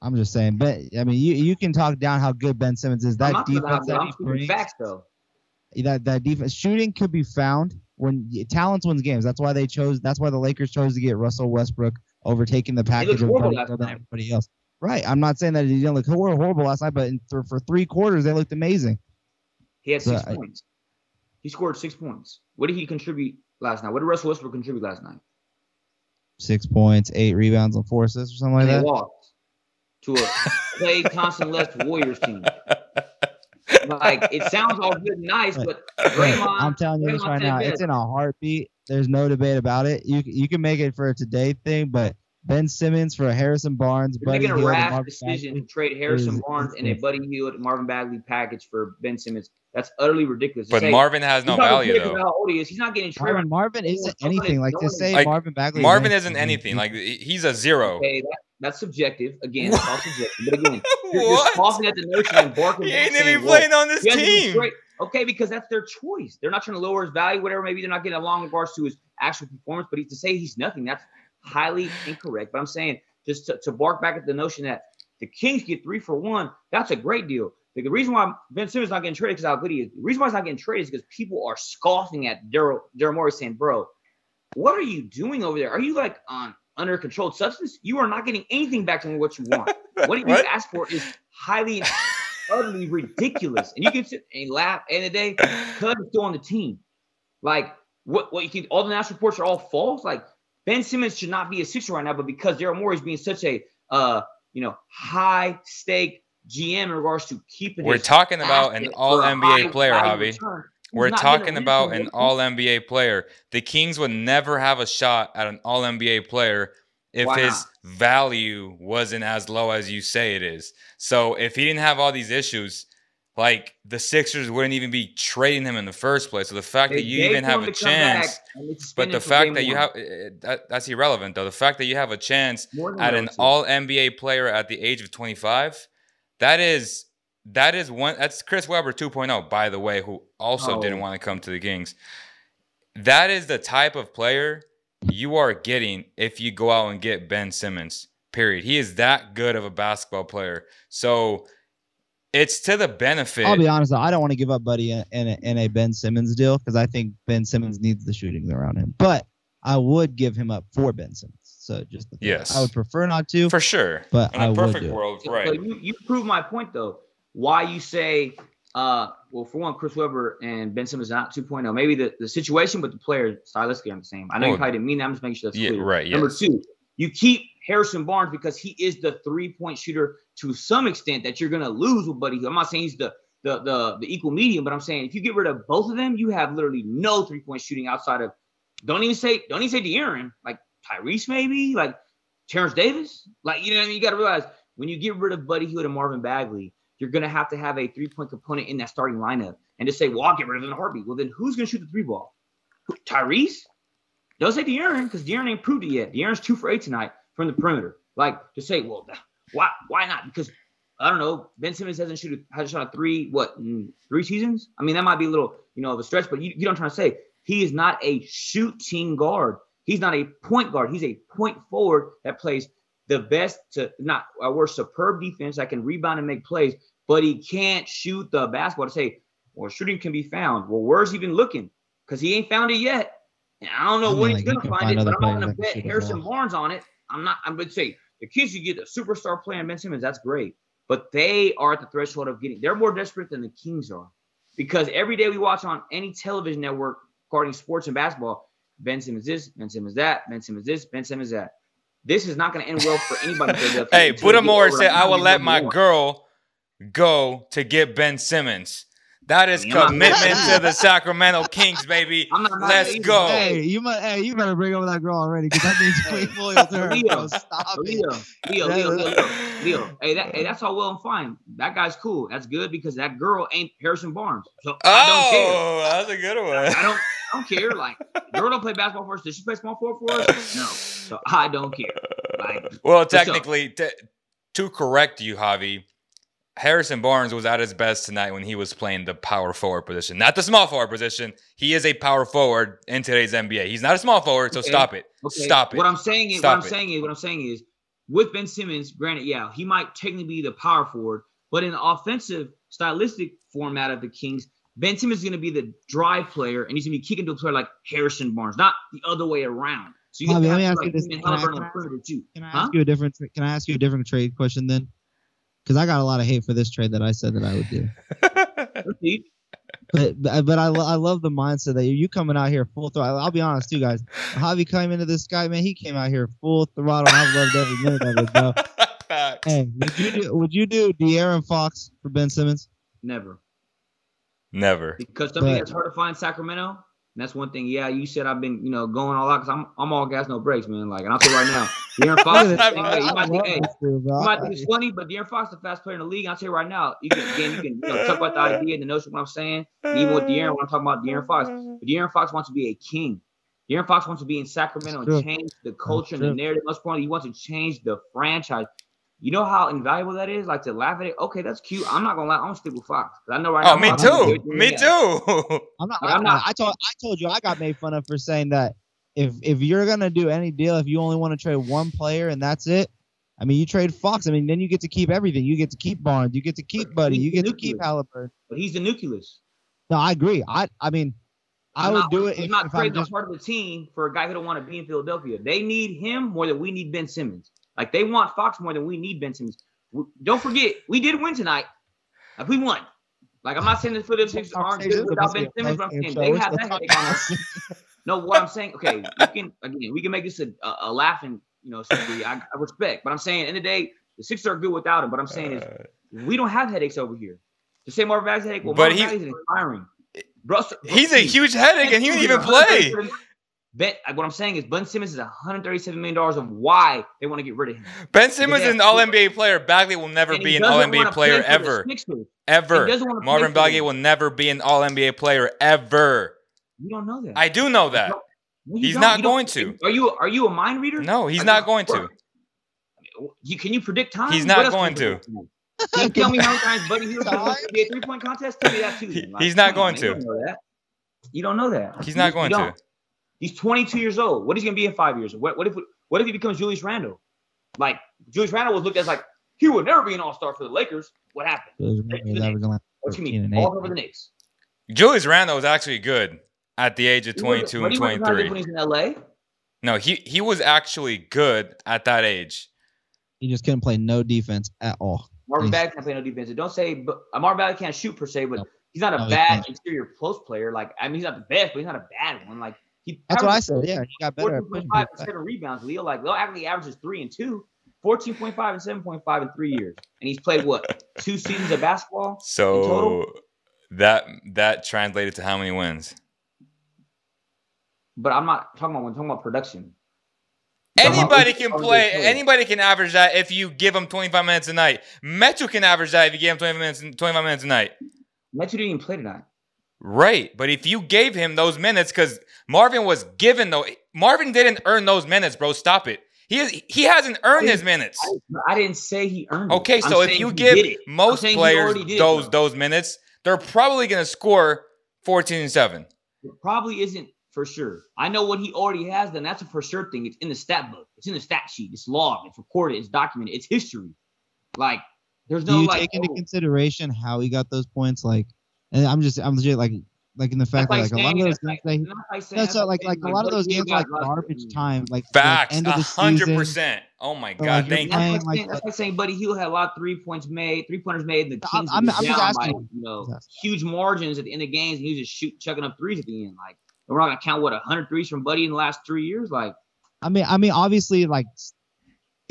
I'm just saying, but I mean, you you can talk down how good Ben Simmons is. I'm That not defense about that I'm he brings, facts though. that that defense shooting could be found when talent wins games. That's why they chose. That's why the Lakers chose to get Russell Westbrook overtaking the package of horrible Buddy last Hield and everybody else. Right. I'm not saying that he didn't look horrible last night, but in, for, for three quarters they looked amazing. He had So six I- points. He scored six points. What did he contribute last night? What did Russell Westbrook contribute last night? Six points, eight rebounds, and four assists, or something like and they that. lost to a Klay Thompson left Warriors team. Like it sounds all good and nice, but Draymond, I'm telling you this right now. best. It's in a heartbeat. There's no debate about it. You you can make it for a today thing, but Ben Simmons for Harrison Barnes, You're Buddy making a Hield, rash decision Bagley. to trade Harrison is- Barnes and a Buddy Hield Marvin Bagley package for Ben Simmons. That's utterly ridiculous. But say- Marvin has no he's not value gonna play for though. How old he is? He's not getting traded. Marvin Marvin isn't anything. Like no to say Like, Marvin Bagley. is Marvin isn't anything. Like he's a zero. Okay, that, that's subjective. Again, it's all subjective. But again, you're, scoffing at the notion and barking. He ain't even playing on this he hasn't been team. Okay, because that's their choice. They're not trying to lower his value, whatever. Maybe they're not getting along in regards to his actual performance. But he, to say he's nothing, that's highly incorrect. But I'm saying just to, to bark back at the notion that the Kings get three for one, that's a great deal. The reason why Ben Simmons is not getting traded because how good he is. The reason why he's not getting traded is because people are scoffing at Daryl Daryl Morey saying, "Bro, what are you doing over there? Are you like on under a controlled substance? You are not getting anything back from what you want. what you What? ask for is highly, utterly ridiculous. And you can sit and laugh. And the day, Cuz is still on the team. Like what? What you think? All the national reports are all false. Like Ben Simmons should not be a Sixer right now, but because Daryl Morey is being such a uh, you know, high stake GM in regards to keeping. We're his talking about an all NBA player, value Javi. return, he's We're not talking win about an all NBA player. The Kings would never have a shot at an all NBA player if Why his value wasn't as low as you say it is. So if he didn't have all these issues, like the Sixers wouldn't even be trading him in the first place. So the fact They that you even have a to come back, chance, but the fact that you one. have eh, that, that's irrelevant though. The fact that you have a chance at an all NBA player at the age of 25, that is that is one that's Chris Webber 2.0 by the way who also Oh. didn't want to come to the Kings. That is the type of player you are getting if you go out and get Ben Simmons. Period. He is that good of a basketball player. So it's to the benefit. I'll be honest. Though, I don't want to give up Buddy in in a, in a Ben Simmons deal because I think Ben Simmons needs the shooting around him. But I would give him up for Ben Simmons. So just. Yes. I would prefer not to. for sure. But in I a would perfect do world, So- right? So you, you prove my point though. Why you say, uh, well, for one, Chris Webber and Ben Simmons are not 2.0. Maybe the, the situation, but the players stylistically are the same. I know you probably didn't mean that. I'm just making sure that's yeah, clear. right, Number yes. two, you keep Harrison Barnes because he is the three point shooter to some extent that you're gonna lose with Buddy. I'm not saying he's the the the the equal medium. But I'm saying if you get rid of both of them, you have literally no three point shooting outside of. Don't even say don't even say De'Aaron, like Tyrese maybe, like Terrence Davis. Like you know what I mean. You got to realize when you get rid of Buddy Hield and Marvin Bagley, you're gonna have to have a three point component in that starting lineup. And to say, well, I'll get rid of in a heartbeat. Well, then who's gonna shoot the three ball? Tyrese? Don't say De'Aaron because De'Aaron ain't proved it yet. De'Aaron's two for eight tonight from the perimeter. Like to say, well, why why not? Because I don't know. Ben Simmons hasn't shoot a, hasn't shot a three what three seasons? I mean, that might be a little you know of a stretch, but you, you know what trying to say. He is not a shooting guard. He's not a point guard. He's a point forward that plays the best to not worse superb defense that can rebound and make plays, but he can't shoot the basketball to say, well, shooting can be found. Well, where's he been looking? Because he ain't found it yet. And I don't know I mean, when like, he's gonna find, find it, but I'm not gonna bet Harrison well. Barnes on it. I'm not. I'm gonna say the kids you get a superstar player in Ben Simmons, that's great. But they are at the threshold of getting. They're more desperate than the Kings are, because every day we watch on any television network regarding sports and basketball, Ben Simmons this, Ben Simmons that, Ben Simmons this, Ben Simmons that. This is not going to end well for anybody. Hey, until they get Budamore over said, "I will let my one." girl go to get Ben Simmons." That is I mean, I'm not commitment to the Sacramento Kings, baby. I'm not mad Let's either. go. Hey, you might. Hey, you better bring over that girl already because that means Hey, queen loyal to her. Leo, Bro. Stop it. Leo, Leo, Leo, Leo, Leo, Leo. Hey, that, hey, that's all well and fine. That guy's cool. That's good because that girl ain't Harrison Barnes. So I don't oh, care. Oh, that's a good one. I don't, I don't care. Like, girl don't play basketball for us. Does she play small forward for us? No. So I don't care. Like, Well, technically, t- to correct you, Javi, Harrison Barnes was at his best tonight when he was playing the power forward position, not the small forward position. He is a power forward in today's NBA. He's not a small forward, so Okay. stop it. okay. Stop it. What I'm saying is, Stop what I'm it. saying is, what I'm saying is, with Ben Simmons, granted, yeah, he might technically be the power forward, but in the offensive stylistic format of the Kings, Ben Simmons is going to be the drive player, and he's going to be kicking to a player like Harrison Barnes, not the other way around. So you have to let me have ask like you this. Can I- Halliburton can I the perimeter too. Can I Huh? ask you a different? Can I ask you a different trade question then? Because I got a lot of hate for this trade that I said that I would do. But but, but I, lo- I love the mindset that you you coming out here full throttle. I'll be honest too, guys. Javi came into this guy, man. He came out here full throttle. I've loved every minute of it, bro. Facts. Hey, would you do, would you do De'Aaron Fox for Ben Simmons? Never. Never. because something But- that's hard to find in Sacramento. And that's one thing. Yeah, you said I've been, you know, going all out because I'm, I'm all gas, no brakes, man. Like, and I'll tell you right now, De'Aaron Fox. Look is at the this, same way. bro. You might think, hey, this dude, bro. you might think it's funny, but De'Aaron Fox is the fastest player in the league. I'll tell you right now, you can again, you can you know, talk about the idea and the notion of what I'm saying. And even with De'Aaron, when I'm talking about De'Aaron Fox, but De'Aaron Fox wants to be a king. De'Aaron Fox wants to be in Sacramento and change the culture and the narrative. Most importantly, he wants to change the franchise. You know how invaluable that is? Like to laugh at it. Okay, that's cute. I'm not gonna lie. I'm gonna stick with Fox. I know right oh, now. Oh, me Fox is too. Me Yeah. too. I'm not. Like, I'm I'm not. not- I told. I told you. I got made fun of for saying that if if you're gonna do any deal, if you only want to trade one player and that's it, I mean, you trade Fox. I mean, then you get to keep everything. You get to keep Barnes. You get to keep Buddy. You get to keep Halliburton. But he's the nucleus. No, I agree. I. I mean, I I'm would not, do it He's if, not if I'm trading just. part of the team for a guy who don't want to be in Philadelphia. They need him more than we need Ben Simmons. Like they want Fox more than we need Ben Simmons. We- Don't forget, we did win tonight. Like we won. Like I'm not saying the Philadelphia Sixers aren't good without Ben Simmons, but I'm saying they have that headache on us. No, what I'm saying, okay, we can again, we can make this a, a, a laughing, you know, story. I, I respect, but I'm saying, in the day, the Sixers are good without him. But I'm saying is, we don't have headaches over here. To say Marvin Bagley's headache, well, But Marvin he- Bagley's inspiring. Russell, He's a huge headache, and he didn't even play. Ben, uh, what I'm saying is, Ben Simmons is 137 million dollars of why they want to get rid of him. Ben Simmons is an All NBA player. Bagley will never And be an All NBA wanna play player ever. Ever. He doesn't wanna play Marvin Bagley will never be an All NBA player ever. You don't know that. I do know that. No, He's don't. not You don't- going to. Are you? Are you a mind reader? No, he's Like, not going to. You, can you predict time? He's not going to. Can you tell me how many times Buddy Hield has be a three point contest? Tell me that too. He- he's not come on, going to. You don't know that. You don't know that. He's not going to. Don't. He's 22 years old. What is he gonna be in five years? What, what if what if he becomes Julius Randle? Like Julius Randle was looked at as like he would never be an All Star for the Lakers. What happened? What's he mean? All over the Knicks. Julius Randle was actually good at the age of He wasn't- 22 and he wasn't not good 23. when he's in LA. No, he he was actually good at that age. He just couldn't play no defense at all. Marvin He's- Bagley can't play no defense. And Don't say, but uh, Marvin Bagley can't shoot per se, but No. he's not a No, bad can't. interior post player. Like I mean, he's not the best, but he's not a bad one. Like he. That's what I said. Yeah, he got better at 14.5 pushing. and people back. seven rebounds. Leo, like Leo actually averages three and two. 14.5 and 7.5 in three years. And he's played what? Two seasons of basketball? So that that translated to how many wins? But I'm not talking about, I'm talking about production. Anybody can play. Anybody can average that if you give them 25 minutes a night. Metu can average that if you give him 20 minutes, 25 minutes a night. Metu didn't even play tonight. Right, but if you gave him those minutes, because Marvin was given though, Marvin didn't earn those minutes, bro. Stop it. He is, he hasn't earned his minutes. I, I didn't say he earned it. Okay, I'm so if you give did it. I'm most saying players already did it, those bro. those minutes, they're probably gonna score 14 and seven. It probably isn't for sure. I know what he already has Then That's a for sure thing. It's in the stat book. It's in the stat sheet. It's logged. It's recorded. It's documented. It's history. Like there's no. Do no you like. take into oh, consideration how he got those points? Like, and I'm just, I'm legit like, like in the fact that's that like like a lot of those that's games, like- they, that's like no, so like, saying, like a lot of those games are like garbage like- time, like like, Facts, end of the hundred season. percent. Oh my god, like, thank you. That's like, like saying, that's that. like saying Buddy Hield had a lot of three points made, three pointers made, and the I'm- Kings I'm- I'm just asking by, you. you know Just huge margins at the end of games, and he was just shoot chucking up threes at the end. Like we're not gonna count what 100 threes from Buddy in the last three years. Like I mean, I mean, obviously, like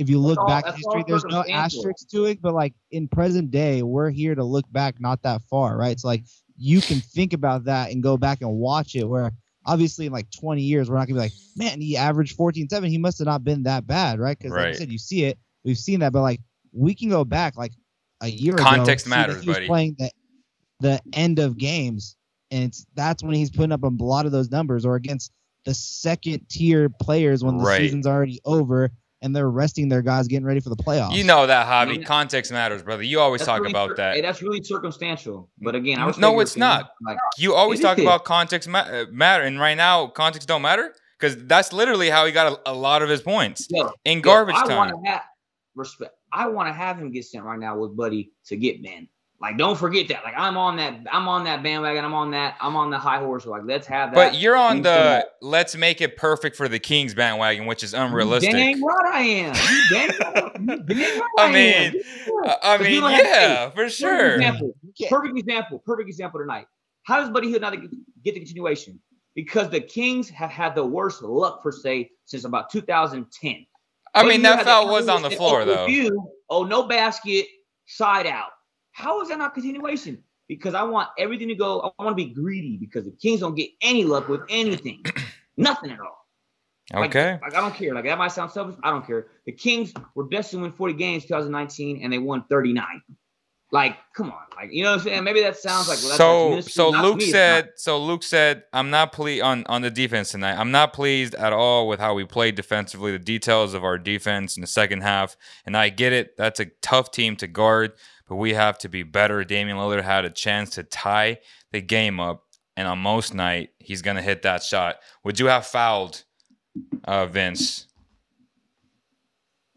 if you look all- back in history, there's no circumstantial. asterisks to it. But like in present day, we're here to look back, not that far, right? So like you can think about that and go back and watch it. Where obviously in like 20 years, we're not gonna be like, man, he averaged 14-7. He must have not been that bad, right? Because like Right. I said, you see it, we've seen that. But like we can go back like a year ago. Context see that matters, he was buddy. Playing the the end of games, and it's that's when he's putting up a lot of those numbers, or against the second tier players when the Right. season's already over and they're resting their guys getting ready for the playoffs. You know that Javi. Man. Context matters, brother. You always talk really about that. Hey, that's really circumstantial. But again, I was No, it's not. Like You always talk is. about context ma- uh, matter, and right now context don't matter because that's literally how he got a, a lot of his points yo, in yo, garbage I time. want to have respect. I want to have him get sent right now with Buddy to get Ben. Like, don't forget that. Like, I'm on that. I'm on that bandwagon. I'm on that. I'm on the high horse. Like, let's have that. But you're on the let's make it perfect for the Kings bandwagon, which is unrealistic. You dang right I am. You dang right, you dang right I am. mean, I I mean, don't have to- yeah, for Perfect sure. example. Perfect example. Perfect example tonight. How does Buddy Hield not get get the continuation? Because the Kings have had the worst luck per se since about 2010. I Buddy mean, Hield that had foul was on the floor though. review, oh, no basket, side out. How is that not continuation? Because I want everything to go. I want to be greedy because the Kings don't get any luck with anything, nothing at all. Okay. Like, I don't care. Like that might sound selfish. I don't care. The Kings were destined to win 40 games 2019 and they won 39. Like, come on. Like, you know what I'm saying? Maybe that sounds like well, So so Luke me, said so Luke said I'm not pleased on on the defense tonight. I'm not pleased at all with how we played defensively, the details of our defense in the second half. And I get it. That's a tough team to guard, but we have to be better. Damian Lillard had a chance to tie the game up, and on most night he's gonna hit that shot. Would you have fouled uh Vince?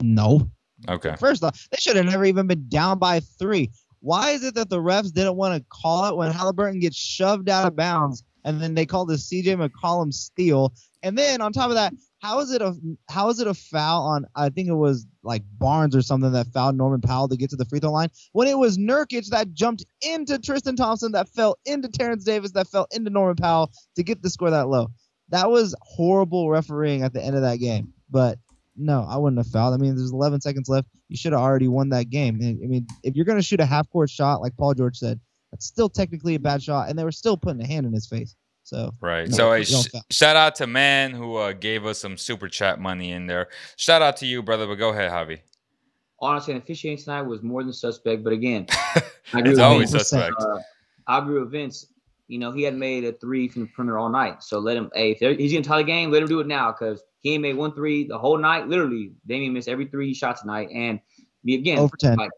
no. Okay. First off, they should have never even been down by three. Why is it that the refs didn't want to call it when Halliburton gets shoved out of bounds and then they call the CJ McCollum steal? And then on top of that, how is it a how is it a foul on I think it was like Barnes or something that fouled Norman Powell to get to the free throw line when it was Nurkic that jumped into Tristan Thompson that fell into Terrence Davis that fell into Norman Powell to get the score that low. That was horrible refereeing at the end of that game. But no, I wouldn't have fouled. I mean, there's 11 seconds left. You should have already won that game. I mean, if you're going to shoot a half court shot, like Paul George said, that's still technically a bad shot. And they were still putting a hand in his face. So, Right. No, so hey, sh- shout out to man who uh, gave us some super chat money in there. Shout out to you, brother. But go ahead, Javi. honestly, officiating tonight was more than suspect. But again, I agree It's with always Vince. suspect. Uh, I agree with Vince. You know, he had made a three from the perimeter all night. So let him, hey, if he's going to tie the game, let him do it now because he ain't made one three the whole night. Literally, Damian missed every three he shot tonight. And me again, over 10. like,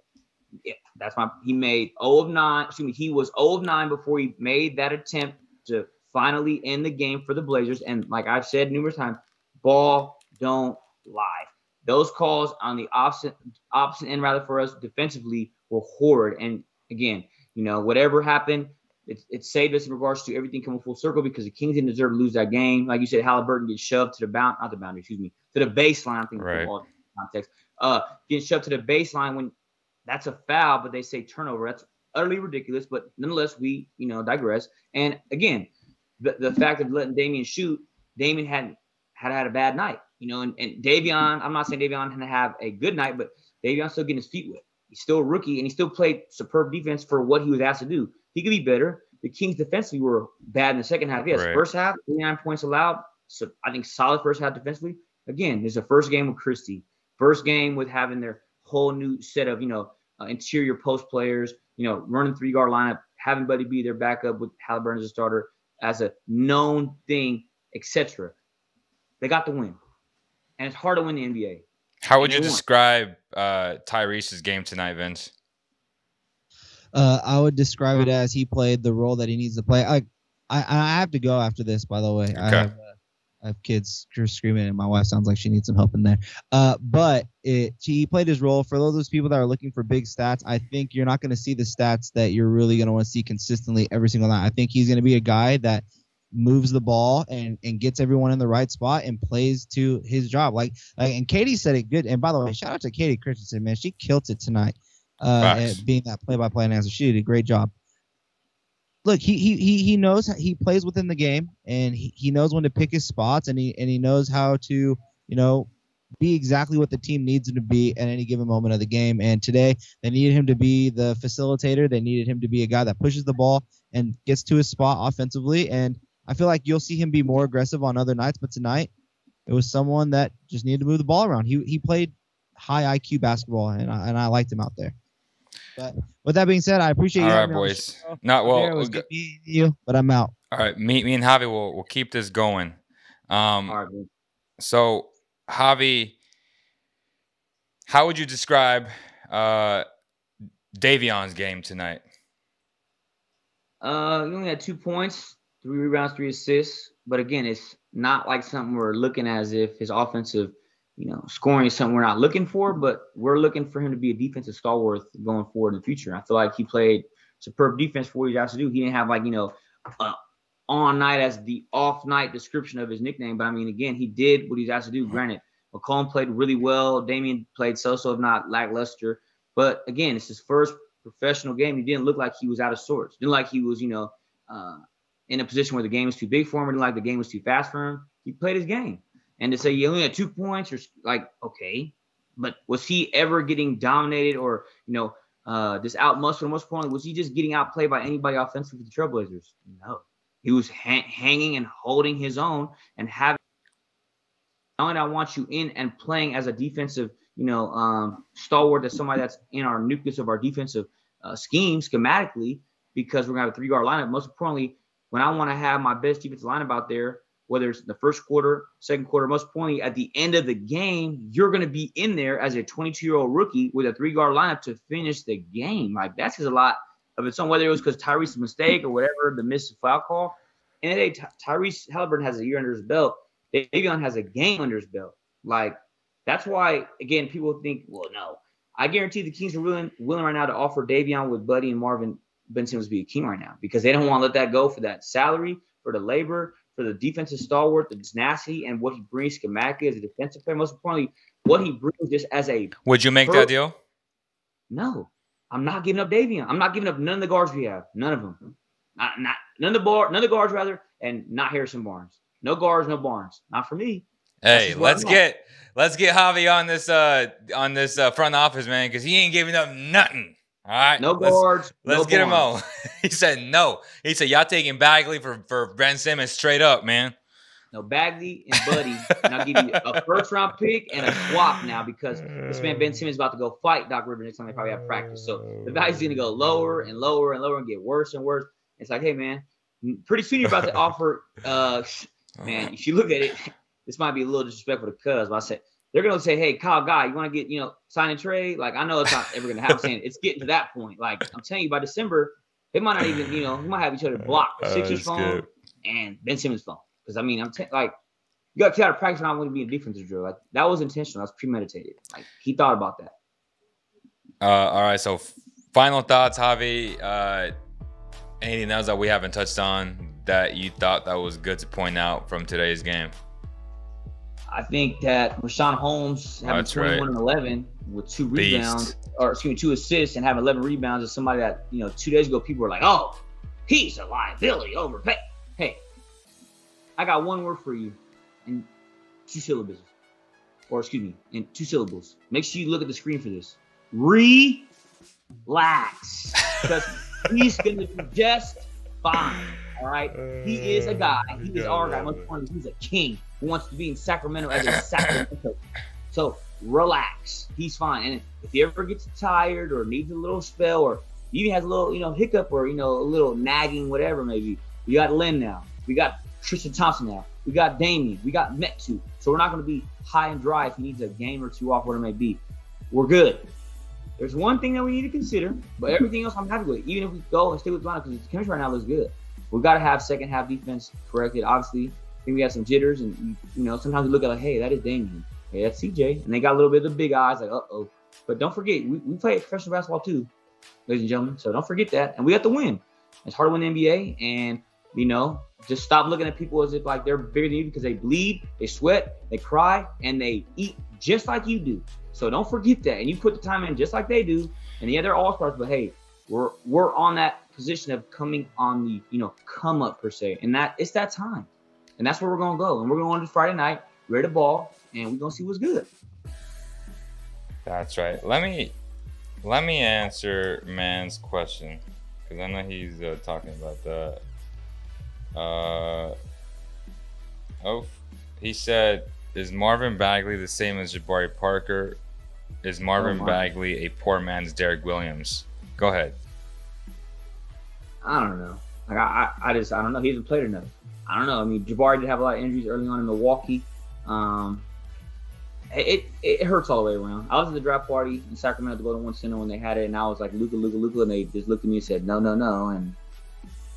yeah, that's my, he made 0 of 9. Excuse me, he was 0 of 9 before he made that attempt to finally end the game for the Blazers. And like I've said numerous times, ball don't lie. Those calls on the opposite opposite end rather for us defensively were horrid. And again, you know, whatever happened, it, it saved us in regards to everything coming full circle because the Kings didn't deserve to lose that game. Like you said, Halliburton gets shoved to the bound, not the boundary, excuse me, to the baseline. I think Right. context. Uh, getting shoved to the baseline when that's a foul, but they say turnover. That's utterly ridiculous. But nonetheless, we you know digress. And again, the, the fact of letting Damian shoot, Damian hadn't had had a bad night. You know, and, and Davion, I'm not saying Davion had to have a good night, but Davion's still getting his feet wet. He's still a rookie, and he still played superb defense for what he was asked to do. He could be better. The Kings defensively were bad in the second half. Yes, Right. first half, 29 points allowed. So I think solid first half defensively. Again, this is the first game with Christie. First game with having their whole new set of, you know, uh, interior post players, you know, running three guard lineup, having Buddy be their backup with Halliburton as a starter as a known thing, etc. They got the win. And it's hard to win the NBA. How would you won. describe uh, Tyrese's game tonight, Vince? Uh, I would describe it as he played the role that he needs to play. I, I, I have to go after this, by the way. I Okay. have, uh, I have kids just screaming, and my wife sounds like she needs some help in there. Uh, but it, he played his role. For those people that are looking for big stats, I think you're not going to see the stats that you're really going to want to see consistently every single night. I think he's going to be a guy that moves the ball and, and gets everyone in the right spot and plays to his job. Like, like and Kayte said it good. And by the way, shout out to Kayte Christensen, man. She killed it tonight. Uh, at being that play-by-play announcer, she did a great job. Look, he he he knows he plays within the game, and he, he knows when to pick his spots, and he and he knows how to you know be exactly what the team needs him to be at any given moment of the game. And today they needed him to be the facilitator. They needed him to be a guy that pushes the ball and gets to his spot offensively. And I feel like you'll see him be more aggressive on other nights, but tonight it was someone that just needed to move the ball around. He he played high IQ basketball, and I, and I liked him out there. But with that being said, I appreciate All you. right, having me on the boys. Not well. it was good go- meeting you, but I'm out. all right, me, me and Javi will will keep this going. Um, All right. So, Javi, how would you describe uh, Davion's game tonight? Uh, he only had two points, three rebounds, three assists. But again, it's not like something we're looking as if his offensive, you know, scoring is something we're not looking for. But we're looking for him to be a defensive stalwart going forward in the future. I feel like he played superb defense for what he's asked to do. He didn't have like you know, uh, on night as the off night description of his nickname. But I mean, again, he did what he's asked to do. Granted, McCollum played really well. Damian played so-so, if not lackluster. But again, it's his first professional game. He didn't look like he was out of sorts. Didn't like he was, you know, uh, in a position where the game was too big for him. Didn't like the game was too fast for him. He played his game. And to say he only had two points, or like, okay, but was he ever getting dominated or you know, uh, just out muscled? Most importantly, was he just getting outplayed by anybody offensively with the Trailblazers? No, he was ha- hanging and holding his own and having. Only I want you in and playing as a defensive, you know, um, stalwart, as somebody that's in our nucleus of our defensive uh, scheme schematically, because we're gonna have a three guard lineup. Most importantly, when I want to have my best defensive lineup out there, whether it's the first quarter, second quarter, most importantly, at the end of the game, you're going to be in there as a 22 year old rookie with a three guard lineup to finish the game. Like that says a lot of its own, whether it was because Tyrese's mistake or whatever, the missed foul call. And today, Ty- Tyrese Halliburton has a year under his belt. Davion has a game under his belt. Like that's why, again, people think, well, no. I guarantee the Kings are willing, willing right now to offer Davion with Buddy and Marvin Ben Simmons to be a king right now because they don't want to let that go for that salary, for the labor, for the defensive stalwart, the tenacity, and what he brings schematically as a defensive player. Most importantly, what he brings just as a Would you make that deal? no. I'm not giving up Davion. I'm not giving up none of the guards we have. None of them. Not, not none of the bar, none of the guards rather, and not Harrison Barnes. No guards, no Barnes. Not for me. Hey, let's at. get let's get Javi on this uh on this uh, front office, man, because he ain't giving up nothing. All right, No let's, guards. Let's no get him on. he said no. He said y'all taking Bagley for for Ben Simmons straight up, man. No Bagley and Buddy, and I'll give you a first round pick and a swap now because this man Ben Simmons is about to go fight Doc Rivers next time they probably have practice. So the value's gonna go lower and lower and lower and get worse and worse. It's like, hey man, pretty soon you're about to offer. Uh, man, if you look at it, this might be a little disrespectful to Cuz, but I said they're gonna say, hey, Kyle Guy, you want to get you know sign and trade? Like I know it's not ever gonna happen. it's getting to that point. Like I'm telling you, by December, they might not even you know we might have each other blocked. Oh, Sixers phone good. and Ben Simmons phone. Because I mean, I'm t- like, you got kicked out of practice when I want to be a defensive drill. Like that was intentional. That's premeditated. Like he thought about that. Uh, all right, so final thoughts, Javi. Uh, anything else that we haven't touched on that you thought that was good to point out from today's game? I think that Richaun Holmes having That's 21 right. and 11 with two Beast. rebounds, or excuse me, two assists and having 11 rebounds is somebody that you know two days ago people were like, oh, he's a liability overpay. Hey, I got one word for you, and two syllables: or excuse me, in two syllables. Make sure you look at the screen for this. Relax, because he's gonna be just fine. All right, he is a guy. He is our guy. Most importantly, he's a king who wants to be in Sacramento as a Sacramento. So relax. He's fine. And if he ever gets tired or needs a little spell or even has a little, you know, hiccup or you know, a little nagging, whatever maybe, we got Len now. We got Tristan Thompson now. We got Damian. We got Metu. So we're not going to be high and dry if he needs a game or two off, whatever it may be. We're good. There's one thing that we need to consider, but everything else I'm happy with. Even if we go and stay with Toronto, because the chemistry right now looks good. We've got to have second half defense corrected. Obviously, I think we have some jitters, and you, you know sometimes we look at like, hey, that is Damian. Hey, that's CJ, and they got a little bit of the big eyes, like, uh oh. But don't forget, we, we play professional basketball too, ladies and gentlemen. So don't forget that, and we got to win. It's hard to win the NBA, and you know, just stop looking at people as if like they're bigger than you because they bleed, they sweat, they cry, and they eat just like you do. So don't forget that, and you put the time in just like they do. And yeah, they're all stars, but hey, we're we're on that position of coming on the you know come up per se, and that it's that time, and that's where we're gonna go, and we're going to Friday night, ready the ball, and we're gonna see what's good. That's right. Let me let me answer man's question because I know he's uh, talking about that. Uh, oh, he said, "Is Marvin Bagley the same as Jabari Parker? Is Marvin Oh. Bagley a poor man's Derrick Williams?" Go ahead. I don't know. Like I, I, I just I don't know. He hasn't played enough. I don't know. I mean, Jabari did have a lot of injuries early on in Milwaukee. Um, it, it hurts all the way around. I was at the draft party in Sacramento Golden One Center when they had it, and I was like, Luka, Luka, Luka, and they just looked at me and said, No, no, no, and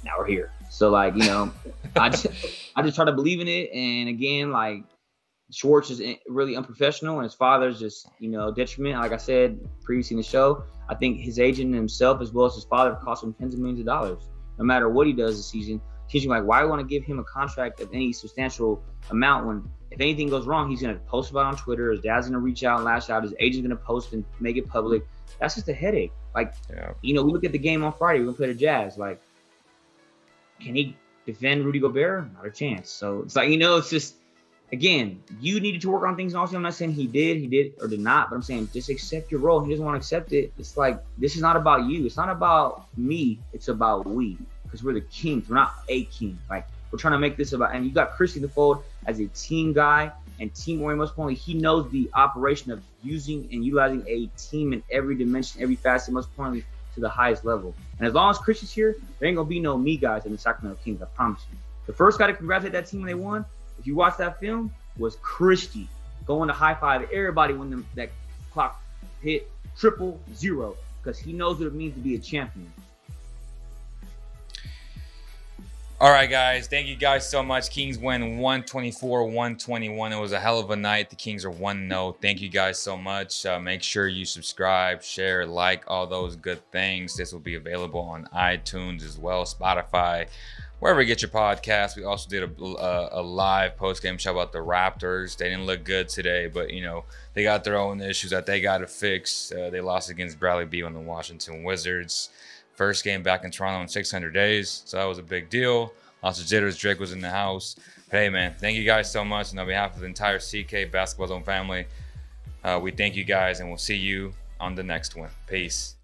now we're here. So like, you know, I just I just try to believe in it, and again, like Schwartz is really unprofessional, and his father's just you know detriment. Like I said previously in the show, I think his agent himself, as well as his father, cost him tens of millions of dollars. No matter what he does this season, teaching like why I want to give him a contract of any substantial amount when if anything goes wrong, he's gonna post about it on Twitter. His dad's gonna reach out and lash out. His agent's gonna post and make it public. That's just a headache. Like Yeah. you know, we look at the game on Friday. We're gonna play the Jazz. Like, can he defend Rudy Gobert? Not a chance. So it's like you know, it's just again, you needed to work on things. Also, I'm not saying he did, he did or did not, but I'm saying just accept your role. He doesn't want to accept it. It's like this is not about you. It's not about me. It's about we because we're the kings. We're not a king. Like we're trying to make this about. And you got the fold as a team guy and team oriented. Most importantly, he knows the operation of using and utilizing a team in every dimension, every facet. Most importantly, to the highest level. And as long as Christie's here, there ain't gonna be no me guys in the Sacramento Kings. I promise you. The first guy to congratulate that team when they won, if you watch that film, was Christie going to high five everybody when the, that clock hit triple zero because he knows what it means to be a champion. All right, guys. Thank you guys so much. Kings win 124 121. It was a hell of a night. The Kings are 1 0. Thank you guys so much. Uh, make sure you subscribe, share, like, all those good things. This will be available on iTunes as well, Spotify, wherever you get your podcast. We also did a, a, a live post game show about the Raptors. They didn't look good today, but, you know, they got their own issues that they got to fix. Uh, they lost against Bradley Beal and the Washington Wizards. First game back in Toronto in 600 days, so that was a big deal. Lots of jitters. Drake was in the house. But hey, man, thank you guys so much. And on behalf of the entire CK Basketball Zone family, uh, we thank you guys, and we'll see you on the next one. Peace.